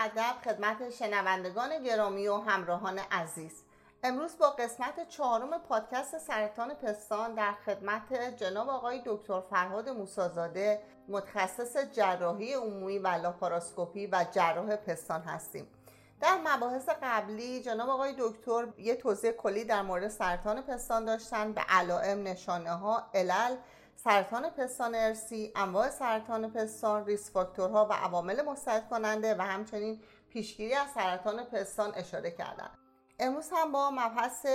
ادب خدمت شنوندگان گرامی و همراهان عزیز. امروز با قسمت چهارم پادکست سرطان پستان در خدمت جناب آقای دکتر فرهاد موسازاده متخصص جراحی عمومی و لاپاراسکوپی و جراح پستان هستیم. در مباحث قبلی جناب آقای دکتر یه توضیح کلی در مورد سرطان پستان داشتن به علائم نشانه ها علل سرطان پستان ارسی انواع سرطان پستان ریس فاکتورها و عوامل مستعد کننده و همچنین پیشگیری از سرطان پستان اشاره کردند. امروز هم با مبحث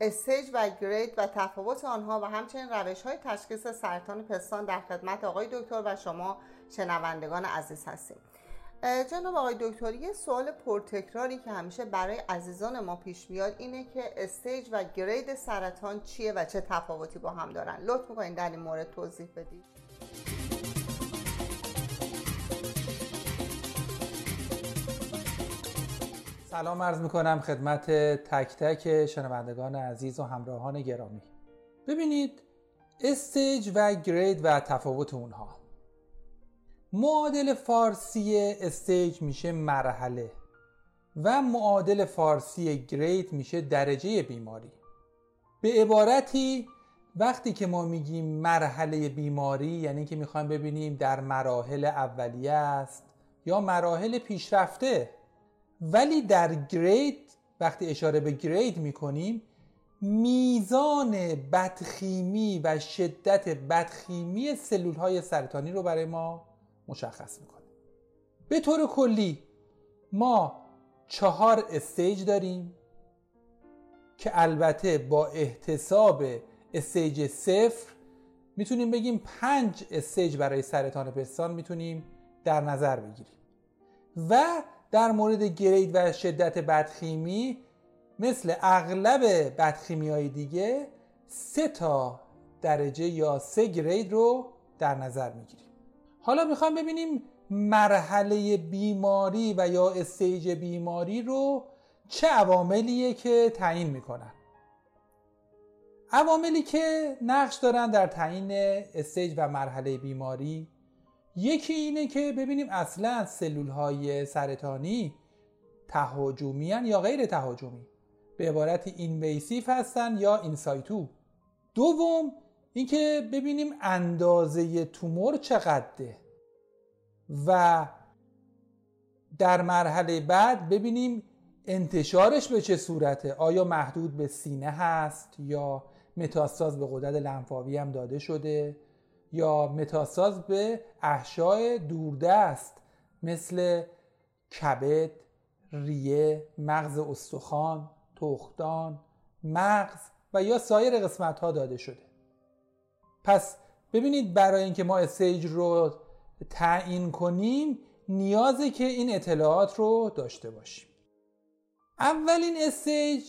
stage و grade و تفاوت آنها و همچنین روش های تشخیص سرطان پستان در خدمت آقای دکتر و شما شنوندگان عزیز هستیم. جناب آقای دکتر یه سوال پرتکراری که همیشه برای عزیزان ما پیش میاد اینه که stage و grade سرطان چیه و چه تفاوتی با هم دارن. لطف می‌کنین در این مورد توضیح بدید. سلام عرض می‌کنم خدمت تک تک شنوندگان عزیز و همراهان گرامی. ببینید stage و grade و تفاوت اونها. معادل فارسی stage میشه مرحله و معادل فارسی grade میشه درجه بیماری. به عبارتی وقتی که ما میگیم مرحله بیماری یعنی که می‌خوایم ببینیم در مراحل اولیه است یا مراحل پیشرفته. ولی در grade وقتی اشاره به grade می‌کنیم میزان بدخیمی و شدت بدخیمی سلول های سرطانی رو برای ما مشخص می‌کنه. به طور کلی ما چهار stage داریم که البته با احتساب stage صفر می‌تونیم بگیم پنج stage برای سرطان پستان می‌تونیم در نظر بگیریم. و در مورد گرید و شدت بدخیمی مثل اغلب بدخیمی های دیگه سه تا درجه یا سه grade رو در نظر می‌گیریم. حالا می‌خوایم ببینیم مرحله بیماری و یا stage بیماری رو چه عواملیه که تعیین می‌کنن. عواملی که نقش دارن در تعیین stage و مرحله بیماری یکی اینه که ببینیم اصلا سلول های سرطانی تهاجمی یا غیر تهاجمی. به عبارت invasive هستن یا in situ. دوم اینکه ببینیم اندازه تومور چقدره و در مرحله بعد ببینیم انتشارش به چه صورته. آیا محدود به سینه هست یا متاستاز به قدرت لنفاوی هم داده شده یا متاستاز به احشای دوردست مثل کبد، ریه، مغز استخوان، تختان، مغز و یا سایر قسمت ها داده شده. پس ببینید برای اینکه ما استیج رو تعیین کنیم نیازه که این اطلاعات رو داشته باشیم. اولین stage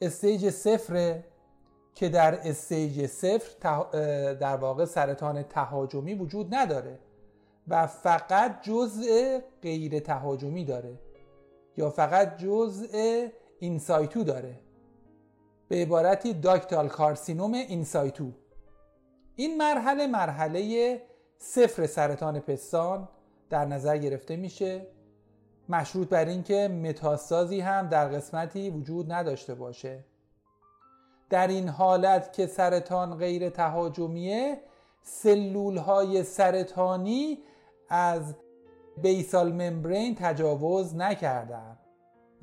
stage صفره که در stage صفر در واقع سرطان تهاجمی وجود نداره و فقط جزء غیر تهاجمی داره یا فقط جزء in situ داره. به عبارتی ductal carcinoma in situ. این مرحله مرحله صفر سرطان پستان در نظر گرفته میشه. مشروط بر اینکه متاسازی هم در قسمتی وجود نداشته باشه. در این حالت که سرطان غیر تهاجمیه سلول های سرطانی از بیسال ممبرین تجاوز نکردن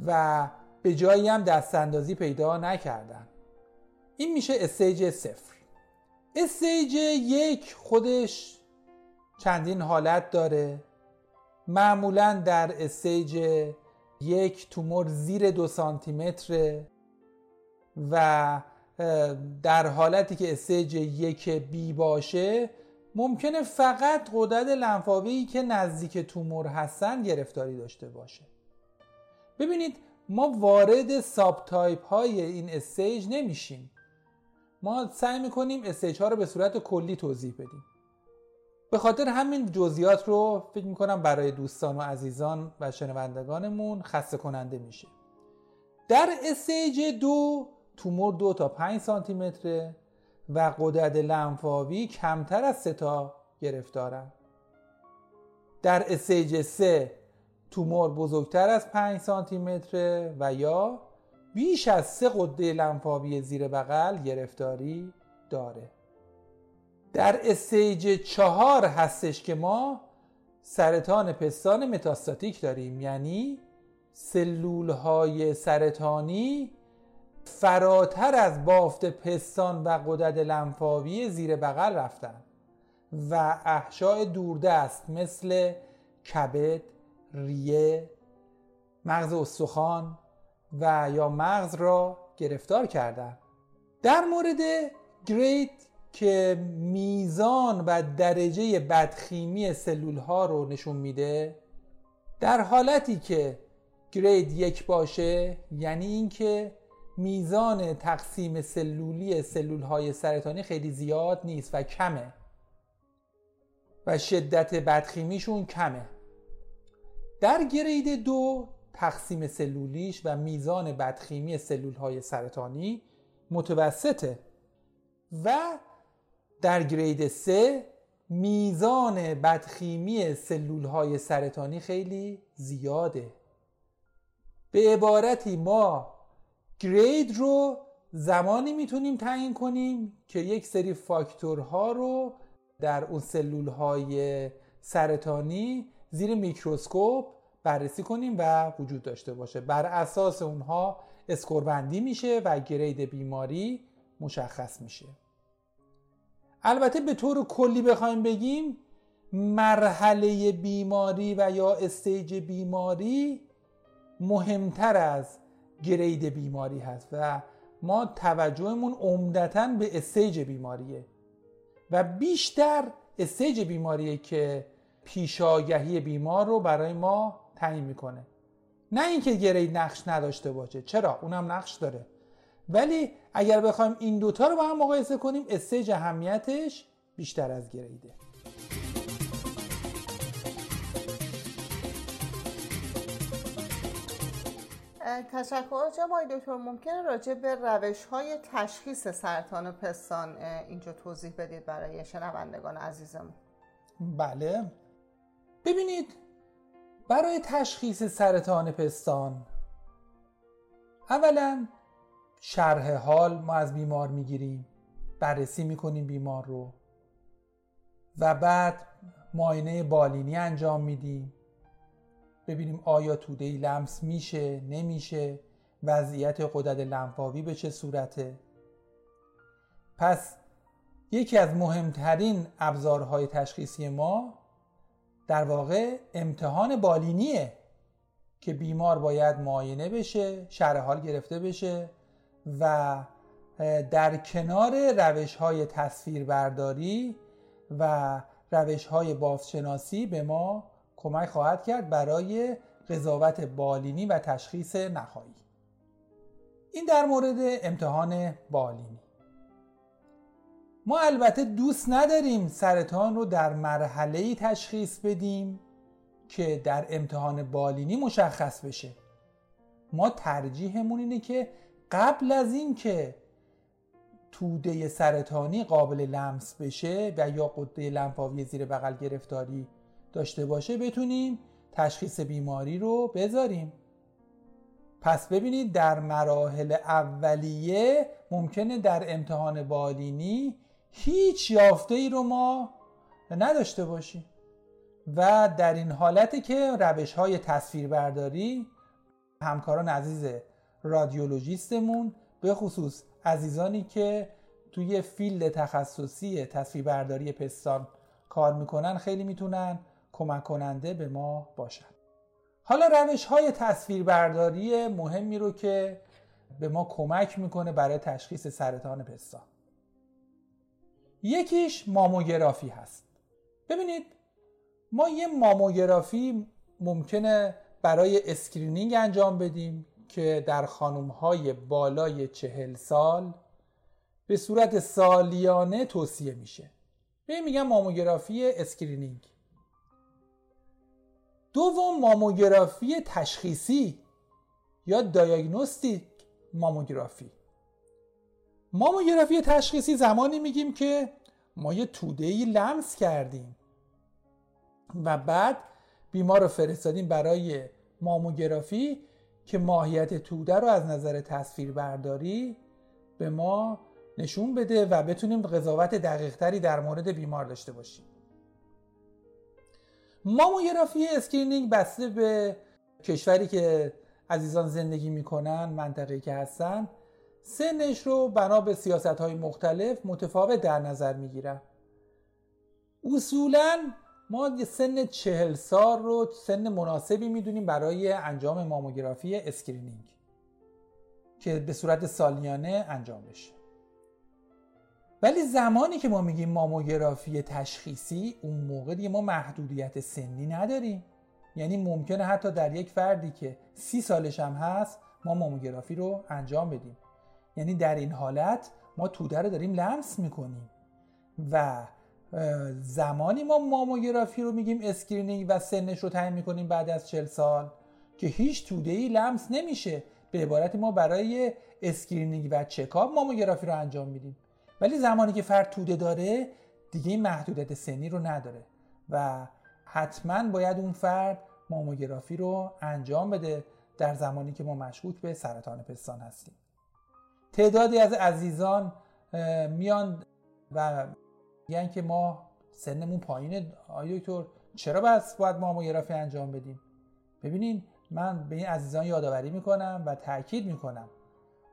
و به جایی هم دستاندازی پیدا نکردن. این میشه stage صفر. stage یک خودش چندین حالت داره. معمولا در stage یک تومور زیر دو سانتی متر و در حالتی که stage یک B باشه ممکنه فقط غدد لنفاوی که نزدیک تومور هستن گرفتاری داشته باشه. ببینید ما وارد subtype های این stage نمیشیم. ما سعی می‌کنیم stage ها رو به صورت کلی توضیح بدیم. به خاطر همین جزئیات رو فکر می‌کنم برای دوستان و عزیزان و شنوندگانمون خسته کننده میشه. در stage دو تومور دو تا 5 سانتی متره و غدد لنفاوی کمتر از سه تا گرفتارن. در stage سه تومور بزرگتر از 5 سانتی متر و یا بیش از سه غده لنفاوی زیر بغل گرفتاری داره. در stage چهار هستش که ما سرطان پستان متاستاتیک داریم. یعنی سلول های سرطانی فراتر از بافت پستان و غدد لنفاوی زیر بغل رفتن و احشاء دوردست مثل کبد، ریه، مغز استخوان و یا مغز را گرفتار کردن. در مورد گرید که میزان و درجه بدخیمی سلول ها رو نشون میده در حالتی که گرید یک باشه یعنی اینکه میزان تقسیم سلولی سلول های سرطانی خیلی زیاد نیست و کمه. و شدت بدخیمیشون کمه. در گرید دو تقسیم سلولیش و میزان بدخیمی سلول های سرطانی متوسطه و در گرید سه میزان بدخیمی سلول های سرطانی خیلی زیاده. به عبارتی ما گرید رو زمانی می‌تونیم تعیین کنیم که یک سری فاکتورها رو در اون سلول های سرطانی زیر میکروسکوپ بررسی کنیم و وجود داشته باشه. بر اساس اونها score بندی میشه و grade بیماری مشخص میشه. البته به طور کلی بخوایم بگیم مرحله بیماری و یا stage بیماری مهمتر از grade بیماری هست و ما توجهمون عمدتا به stage بیماریه و بیشتر stage بیماریه که پیشاگهی بیمار رو برای ما تعیین می‌کنه. نه اینکه grade نقش نداشته باشه. چرا؟ اونم نقش داره. ولی اگر بخوایم این دوتا رو با هم مقایسه کنیم stage اهمیتش بیشتر از grade ه. تشکر. جناب دکتر ممکنه راجع به روش های تشخیص سرطان پستان اینجا توضیح بدید برای شنوندگان عزیزمون. بله. ببینید برای تشخیص سرطان پستان. اولا شرح حال ما از بیمار می‌گیریم. بررسی می‌کنیم بیمار رو. و بعد معاینه بالینی انجام میدیم. ببینیم آیا توده ای لمس میشه نمیشه وضعیت قدرت لنفاوی به چه صورته. پس یکی از مهمترین ابزارهای تشخیصی ما در واقع امتحان بالینیه که بیمار باید معاینه بشه شرح حال گرفته بشه و در کنار روش های تصویر برداری و روش های به ما کمک خواهد کرد برای قضاوت بالینی و تشخیص نهایی این در مورد امتحان بالینی. ما البته دوست نداریم سرطان رو در مرحله تشخیص بدیم که در امتحان بالینی مشخص بشه. ما ترجیحمون اینه که قبل از اینکه توده سرطانی قابل لمس بشه و یا قده لنفاوی زیر بغل گرفتاری داشته باشه بتونیم تشخیص بیماری رو بذاریم. پس ببینید در مراحل اولیه ممکنه در امتحان بالینی هیچ یافته ای رو ما نداشته باشیم. و در این حالت که روش های تصویر برداری همکاران عزیز رادیولوژیستمون به خصوص عزیزانی که توی فیلد تخصصی تصویر برداری پستان کار می‌کنن خیلی می‌تونن کمک کننده به ما باشن. حالا روش های تصویر برداری مهمی رو که به ما کمک می‌کنه برای تشخیص سرطان پستان. یکیش ماموگرافی هست. ببینید ما یه ماموگرافی ممکنه برای screening انجام بدیم که در خانوم های بالای چهل سال به صورت سالیانه توصیه میشه. به میگم ماموگرافی screening. دوم ماموگرافی تشخیصی یا diagnostic ماموگرافی. ماموگرافی تشخیصی زمانی میگیم که ما یه توده ای لمس کردیم و بعد بیمار رو فرستادیم برای ماموگرافی که ماهیت توده رو از نظر تصویر برداری به ما نشون بده و بتونیم قضاوت دقیقتری در مورد بیمار داشته باشیم. ماموگرافی screening بسته به کشوری که عزیزان زندگی می‌کنن منطقه که هستن سنش رو بنا به سیاست های مختلف متفاوت در نظر می‌گیرن اصولا ما سن چهل سال رو سن مناسبی می‌دونیم برای انجام ماموگرافی screening که به صورت سالیانه انجام بشه. ولی زمانی که ما میگیم ماموگرافی تشخیصی اون موقع دیگه ما محدودیت سنی نداریم. یعنی ممکنه حتی در یک فردی که سی سالش هم هست ما ماموگرافی رو انجام بدیم. یعنی در این حالت ما توده رو داریم لمس می‌کنیم. و زمانی ما ماموگرافی رو میگیم screening و سنش رو تعیین می‌کنیم بعد از 40 سال که هیچ توده ای لمس نمیشه. به عبارت ما برای screening و چکاپ ماموگرافی رو انجام میدیم. ولی زمانی که فرد توده داره دیگه این محدودیت سنی رو نداره. و حتما باید اون فرد ماموگرافی رو انجام بده در زمانی که ما مشکوک به سرطان پستان هستیم. تعدادی از عزیزان میان و میگن که ما سنمون پایینه. آیا دکتر چرا بس باید ماموگرافی انجام بدیم؟ ببینین من به این عزیزان یادآوری می‌کنم و تاکید می‌کنم.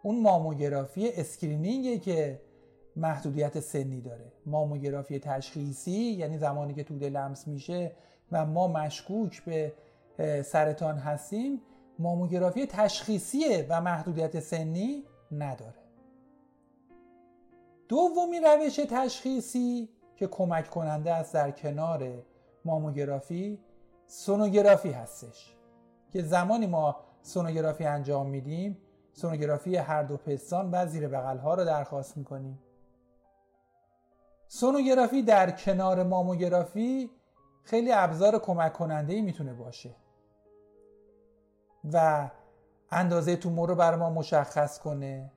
اون ماموگرافی اسکرینینگه که محدودیت سنی داره. ماموگرافی تشخیصی یعنی زمانی که توده لمس میشه و ما مشکوک به سرطان هستیم ماموگرافی تشخیصیه و محدودیت سنی نداره. دومی روش تشخیصی که کمک کننده است در کنار ماموگرافی سونوگرافی هستش. که زمانی ما سونوگرافی انجام میدیم سونوگرافی هر دو پستان و زیر بغل ها رو درخواست می‌کنیم. سونوگرافی در کنار ماموگرافی خیلی ابزار کمک کننده ای می‌تونه باشه. و اندازه تومور رو برای ما مشخص کنه.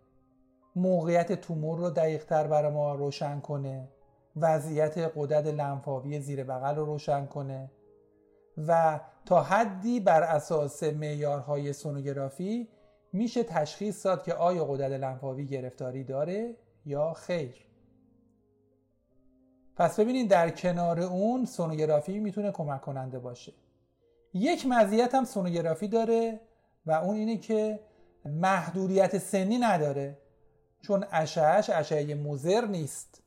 موقعیت تومور رو دقیقتر برای ما روشن کنه. وضعیت قدرت لنفاوی زیر بغل رو روشن کنه. و تا حدی بر اساس معیارهای سونوگرافی میشه تشخیص داد که آیا قدرت لنفاوی گرفتاری داره یا خیر. پس ببینید در کنار اون سونوگرافی می‌تونه کمک کننده باشه. یک مزیت هم سونوگرافی داره و اون اینه که محدودیت سنی نداره چون اشعهش اشعه موزر نیست.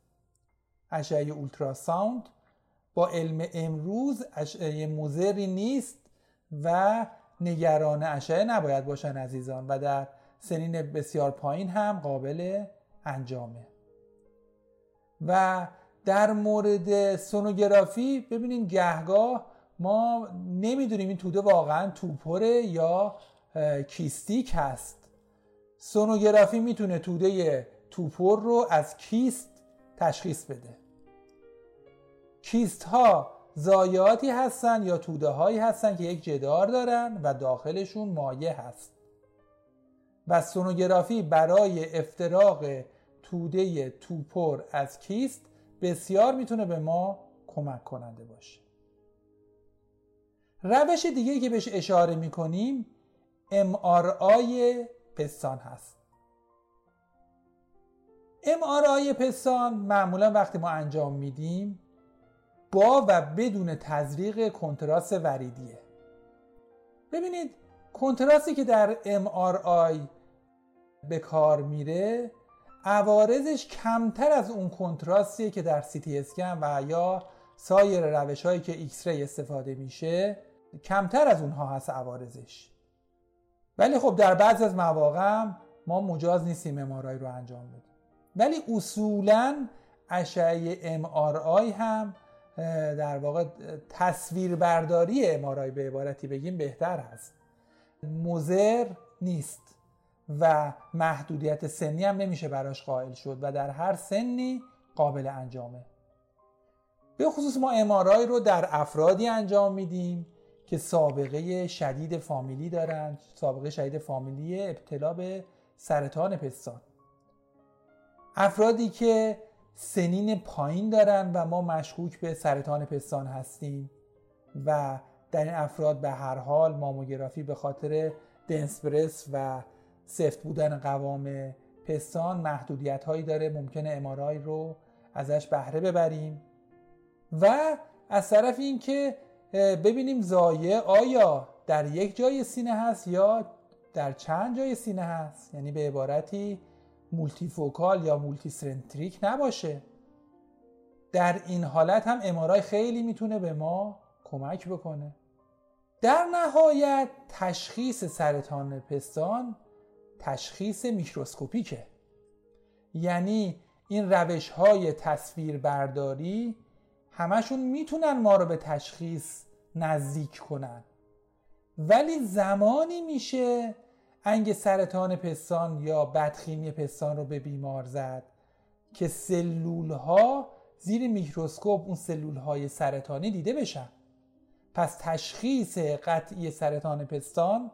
اشعه اولتراساوند با علم امروز اشعه موزری نیست و نگران اشعه نباید باشن عزیزان و در سنین بسیار پایین هم قابل انجامه. و در مورد سونوگرافی ببینید گهگاه ما نمی‌دونیم این توده واقعا توپره یا کیستیک هست. سونوگرافی می‌تونه توده توپر رو از کیست تشخیص بده. کیست ها زایاتی هستن یا توده هایی هستن که یک جدار دارن و داخلشون مایع هست. و سونوگرافی برای افتراق توده توپر از کیست بسیار می‌تونه به ما کمک کننده باشه. روش دیگه که بهش اشاره می‌کنیم MRI پستان هست. MRI پستان معمولا وقتی ما انجام میدیم با و بدون تزریق کنتراست وریدیه. ببینید contrast ی که در MRI به کار میره عوارضش کمتر از اون contrast یه که در سی تی اسکن و یا سایر روش هایی که X استفاده میشه کمتر از اونها هست عوارضش. ولی خب در بعض از مواقع ما مجاز نیستیم MRI رو انجام بدیم. ولی اصولا اشعه MRI هم در واقع تصویربرداری امارای به عبارتی بگیم بهتر هست مزر نیست و محدودیت سنی هم نمیشه براش قائل شد و در هر سنی قابل انجامه. به خصوص ما امارای رو در افرادی انجام میدیم که سابقه شدید فامیلی دارن سابقه شدید فامیلی ابتلا به سرطان پستان. افرادی که سنین پایین دارن و ما مشکوک به سرطان پستان هستیم و در این افراد به هر حال ماموگرافی به خاطر دنسپرس و سفت بودن قوام پستان محدودیت هایی داره ممکنه امارای رو ازش بهره ببریم. و از طرف اینکه ببینیم زایه آیا در یک جای سینه هست یا در چند جای سینه هست؟ یعنی به عبارتی multifocal یا multicentric نباشه. در این حالت هم MRI خیلی می‌تونه به ما کمک بکنه. در نهایت تشخیص سرطان پستان تشخیص میکروسکوپیکه. یعنی این روش های تصویر برداری همشون می‌تونن ما رو به تشخیص نزدیک کنن. ولی زمانی میشه انگ سرطان پستان یا بدخیمی پستان رو به بیمار زد که سلول ها زیر میکروسکوپ اون سلول های سرطانی دیده بشن. پس تشخیص قطعی سرطان پستان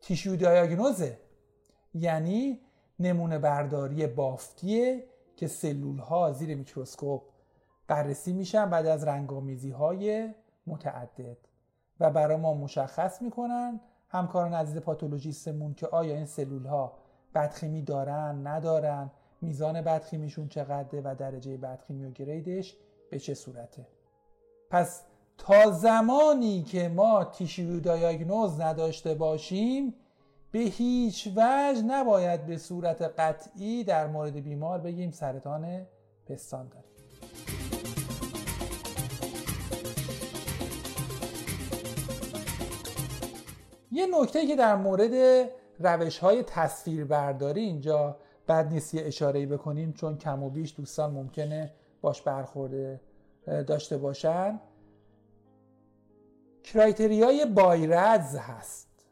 tissue diagnosis ه یعنی نمونه برداری بافتیه که سلول ها زیر میکروسکوپ بررسی میشن بعد از رنگامیزی های متعدد و برای ما مشخص می‌کنن همکاران عزیز پاتولوژیستمون که آیا این سلول ها بدخیمی دارن ندارن میزان بدخیمیشون چقدره و درجه بدخیمی و گریدش به چه صورته؟ پس تا زمانی که ما تیشیو دایاگنوز نداشته باشیم به هیچ وجه نباید به صورت قطعی در مورد بیمار بگیم سرطان پستان داره یه نکته که در مورد روش های تصویر برداری اینجا بد نیست یه اشاره بکنیم چون کم و بیش دوستان ممکنه باش برخورده داشته باشن. کرایتریای بایرز هست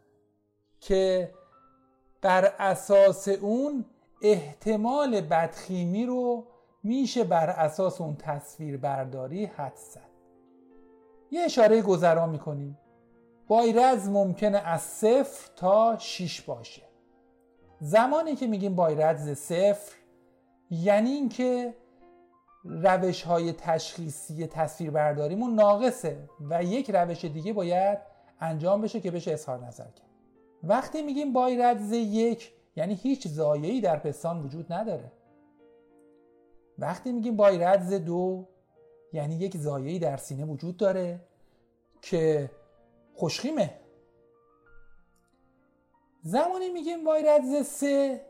که بر اساس اون احتمال بدخیمی رو میشه بر اساس اون تصویر برداری حد زد. یه اشاره گذرا می‌کنیم. بایرز ممکنه از صفر تا 6 باشه. زمانی که میگیم بایرز صفر یعنی اینکه روش های تشخیصی تصویر برداریمون ناقصه و یک روش دیگه باید انجام بشه که بشه اظهار نظر کرد. وقتی میگیم بایرز یک یعنی هیچ زایه‌ای در پستان وجود نداره. وقتی میگیم بایرز دو یعنی یک زایه‌ای در سینه وجود داره که خوشخیمه. زمانی میگیم وایرز سه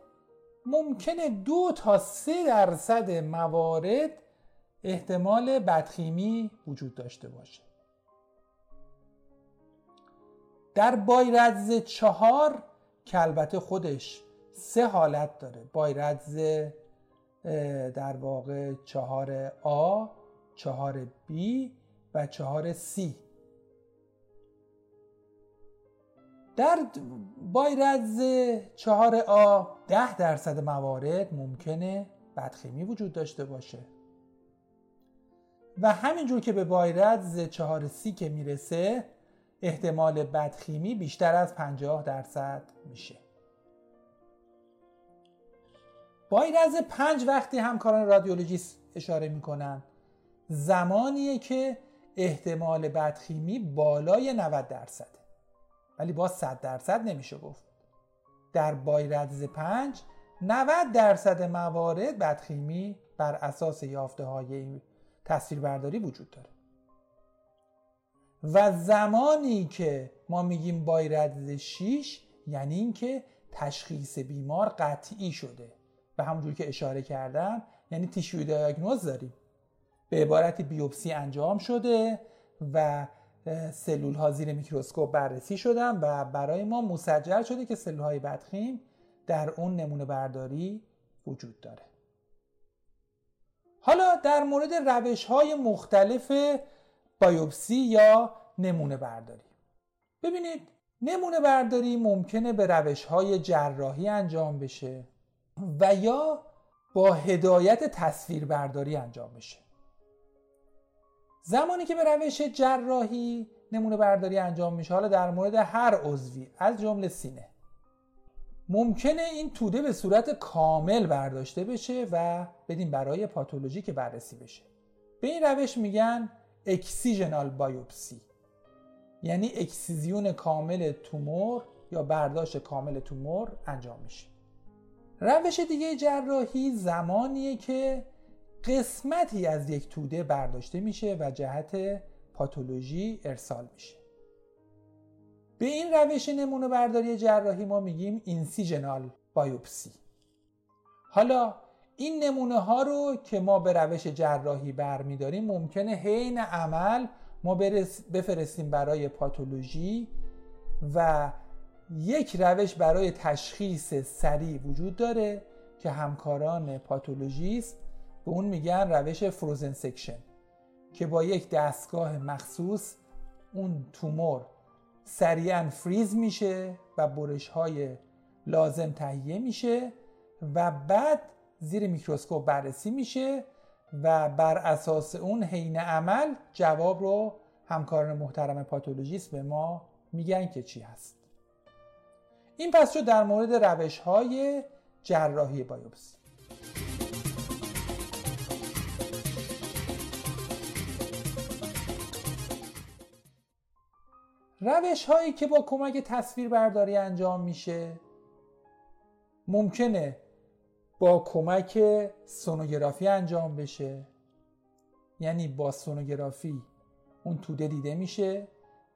ممکنه دو تا سه درصد موارد احتمال بدخیمی وجود داشته باشه. در بایرز چهار که البته خودش سه حالت داره. بایرز در واقع چهار آ چهار بی و چهار سی. در بایرز چهار آ ده درصد موارد ممکنه بدخیمی وجود داشته باشه. و همینجور که به بایرز چهار سی که می‌رسه احتمال بدخیمی بیشتر از 50 درصد میشه. بایرز پنج وقتی همکاران رادیولوژیست اشاره می‌کنن زمانیه که احتمال بدخیمی بالای 90 درصده. ولی با 100 درصد نمیشه گفت. در بایرز 5 90 درصد موارد بدخیمی بر اساس یافته های تصویربرداری وجود داره. و زمانی که ما میگیم بایرز 6 یعنی اینکه تشخیص بیمار قطعی شده. و همونجور که اشاره کردم یعنی تیشوی دیاگنوز داریم. به عبارت بیوپسی انجام شده و سلول ها زیر میکروسکوپ بررسی شدن و برای ما مسجل شده که سلول های بدخیم در اون نمونه برداری وجود داره. حالا در مورد روش های مختلف بایوپسی یا نمونه برداری. ببینید نمونه برداری ممکنه به روش های جراحی انجام بشه و یا با هدایت تصویر برداری انجام بشه. زمانی که به روش جراحی نمونه برداری انجام میشه حالا در مورد هر عضوی از جمله سینه ممکنه این توده به صورت کامل برداشته بشه و بدیم برای پاتولوژی که بررسی بشه. به این روش میگن اکسیژنال بایوپسی. یعنی اکسیزیون کامل تومور یا برداشت کامل تومور انجام میشه. روش دیگه جراحی زمانیه که قسمتی از یک توده برداشته میشه و جهت پاتولوژی ارسال میشه. به این روش نمونه برداری جراحی ما میگیم incisional biopsy. حالا این نمونه ها رو که ما به روش جراحی برمیداریم ممکنه حین عمل ما بفرستیم برای پاتولوژی و یک روش برای تشخیص سریع وجود داره که همکاران پاتولوژیست به اون میگن روش frozen section که با یک دستگاه مخصوص اون تومور سریعا فریز میشه و برش های لازم تهیه میشه و بعد زیر میکروسکوپ بررسی میشه و بر اساس اون حین عمل جواب رو همکاران محترم پاتولوژیست به ما میگن که چی هست. این پس شد در مورد روش های جراحی بایوپسی. روش هایی که با کمک تصویر برداری انجام میشه. ممکنه با کمک سونوگرافی انجام بشه. یعنی با سونوگرافی اون توده دیده میشه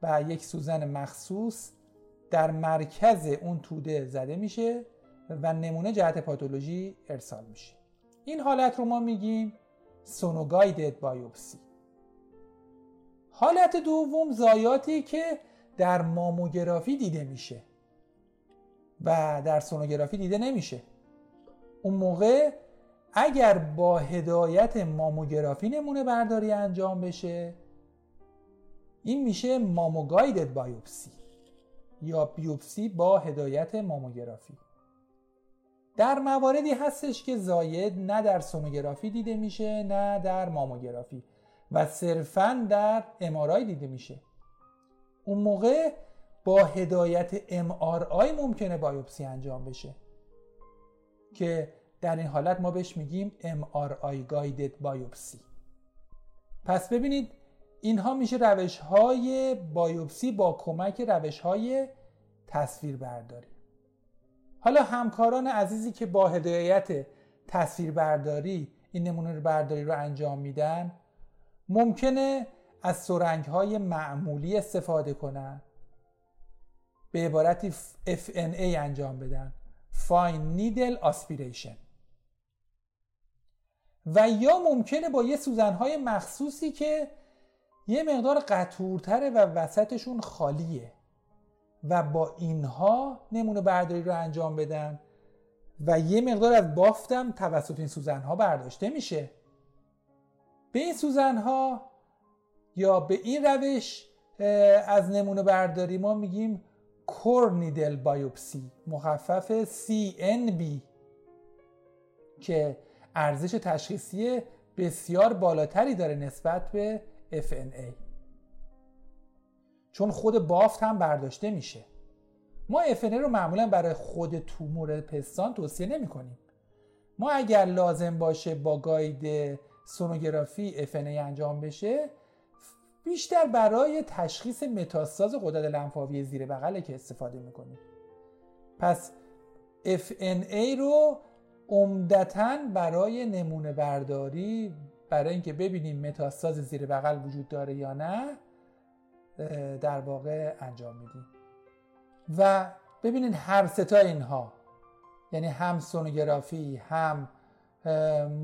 و یک سوزن مخصوص در مرکز اون توده زده میشه و نمونه جهت پاتولوژی ارسال میشه. این حالت رو ما میگیم سونوگایدد بایوپسی. حالت دوم زایاتی که در ماموگرافی دیده میشه. و در سونوگرافی دیده نمیشه. اون موقع اگر با هدایت ماموگرافی نمونه برداری انجام بشه این میشه ماموگایدد بایوپسی یا بیوپسی با هدایت ماموگرافی. در مواردی هستش که زاید نه در سونوگرافی دیده میشه نه در ماموگرافی و صرفا در امارای دیده میشه. اون موقع با هدایت MRI ممکنه بایوپسی انجام بشه. که در این حالت ما بهش میگیم MRI Guided Biopsy. پس ببینید اینها میشه روش های بایوپسی با کمک روش های تصویر برداری حالا همکاران عزیزی که با هدایت تصویر برداری این نمونه برداری رو انجام میدن ممکنه از سرنگ های معمولی استفاده کنن. به عبارتی FNA انجام بدن. Fine Needle Aspiration. و یا ممکنه با یه سوزنهای مخصوصی که یه مقدار قطورتره و وسطشون خالیه و با اینها نمونه برداری رو انجام بدن و یه مقدار از بافتم توسط این سوزنها برداشته میشه. به این سوزنها یا به این روش از نمونه برداری ما میگیم کورنیدل بایوپسی مخفف CNB که ارزش تشخیصی بسیار بالاتری داره نسبت به FNA چون خود بافت هم برداشته میشه. ما FNA رو معمولا برای خود تومور پستان توصیه نمی کنیم ما اگر لازم باشه با گاید سونوگرافی FNA انجام بشه بیشتر برای تشخیص متاستاز غدد لنفاوی زیر بغله که استفاده می‌کنیم. پس FNA رو عمدتا برای نمونه برداری برای اینکه ببینیم متاستاز زیر بغل وجود داره یا نه در واقع انجام میدیم. و ببینید هر ستا اینها یعنی هم سونوگرافی هم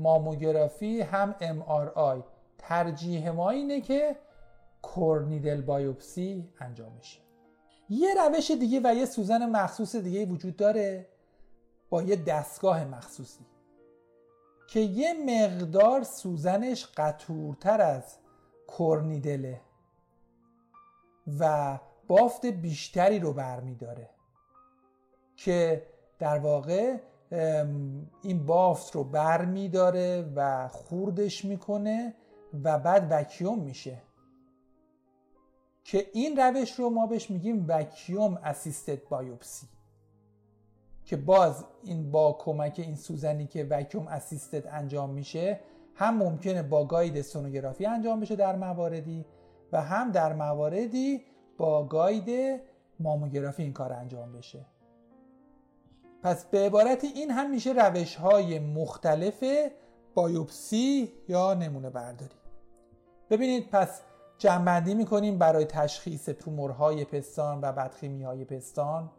ماموگرافی هم آر ترجیح ما اینه که کورنیدل بایوپسی انجام میشه. یه روش دیگه و یه سوزن مخصوص دیگه وجود داره با یه دستگاه مخصوصی که یه مقدار سوزنش قطورتر از کورنیدله و بافت بیشتری رو برمیداره که در واقع این بافت رو برمیداره و خوردش می‌کنه و بعد وکیوم میشه. که این روش رو ما بهش میگیم وکیوم اسیستد بایوپسی که باز این با کمک این سوزنی که وکیوم اسیستد انجام میشه هم ممکنه با گاید سونوگرافی انجام بشه در مواردی و هم در مواردی با گاید ماموگرافی این کار انجام بشه. پس به عبارت این هم میشه روش های مختلف بایوپسی یا نمونه برداری. ببینید پس جنبندی می‌کنیم برای تشخیص تومورهای پستان و بدخیمی های پستان.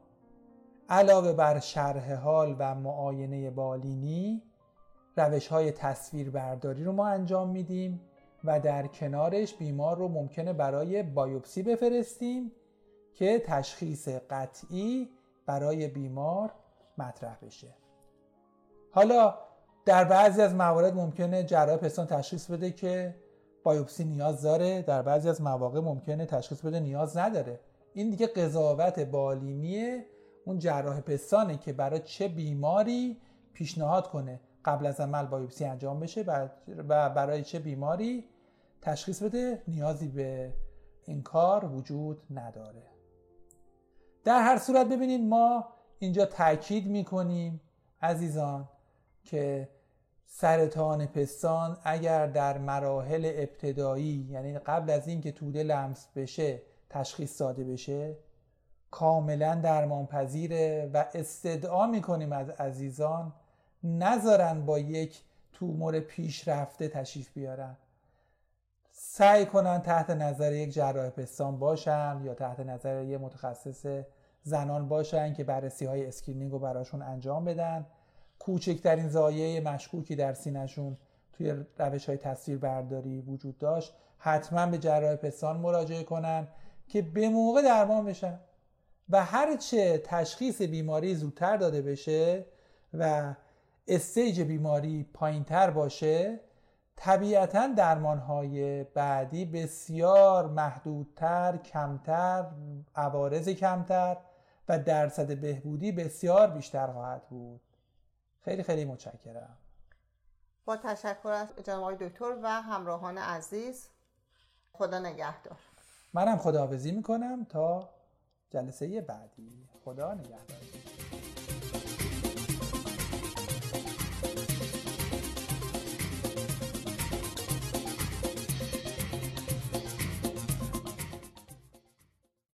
علاوه بر شرح حال و معاینه بالینی روش های تصویر برداری رو ما انجام میدیم و در کنارش بیمار رو ممکنه برای بایوپسی بفرستیم که تشخیص قطعی برای بیمار مطرح بشه. حالا در بعضی از موارد ممکنه جراح پستان تشخیص بده که بایوپسی نیاز داره در بعضی از مواقع ممکنه تشخیص بده نیاز نداره. این دیگه قضاوت بالینی اون جراح پستانه که برای چه بیماری پیشنهاد کنه. قبل از عمل بایوپسی انجام بشه و برای چه بیماری تشخیص بده نیازی به این کار وجود نداره. در هر صورت ببینید ما اینجا تاکید می‌کنیم عزیزان که سرطان پستان اگر در مراحل ابتدایی یعنی قبل از اینکه توده لمس بشه تشخیص داده بشه کاملا درمان پذیره و استدعا می‌کنیم از عزیزان نذارن با یک تومور پیشرفته تشریف بیارن. سعی کنن تحت نظر یک جراح پستان باشن یا تحت نظر یک متخصص زنان باشن که بررسی های screening رو براشون انجام بدن. کوچکترین ضایعه مشکوکی در سینهشون توی روش های تصویر برداری وجود داشت. حتما به جراح پستان مراجعه کنن که به موقع درمان بشن و هرچه تشخیص بیماری زودتر داده بشه و استیج بیماری پایینتر باشه طبیعتا درمانهای بعدی بسیار محدودتر کمتر عوارض کمتر و درصد بهبودی بسیار بیشتر خواهد بود. خیلی خیلی متشکرم. با تشکر از جناب آقای دکتر و همراهان عزیز خدا نگهدار. منم خداحافظی می‌کنم تا جلسه بعدی. خدا نگهدار.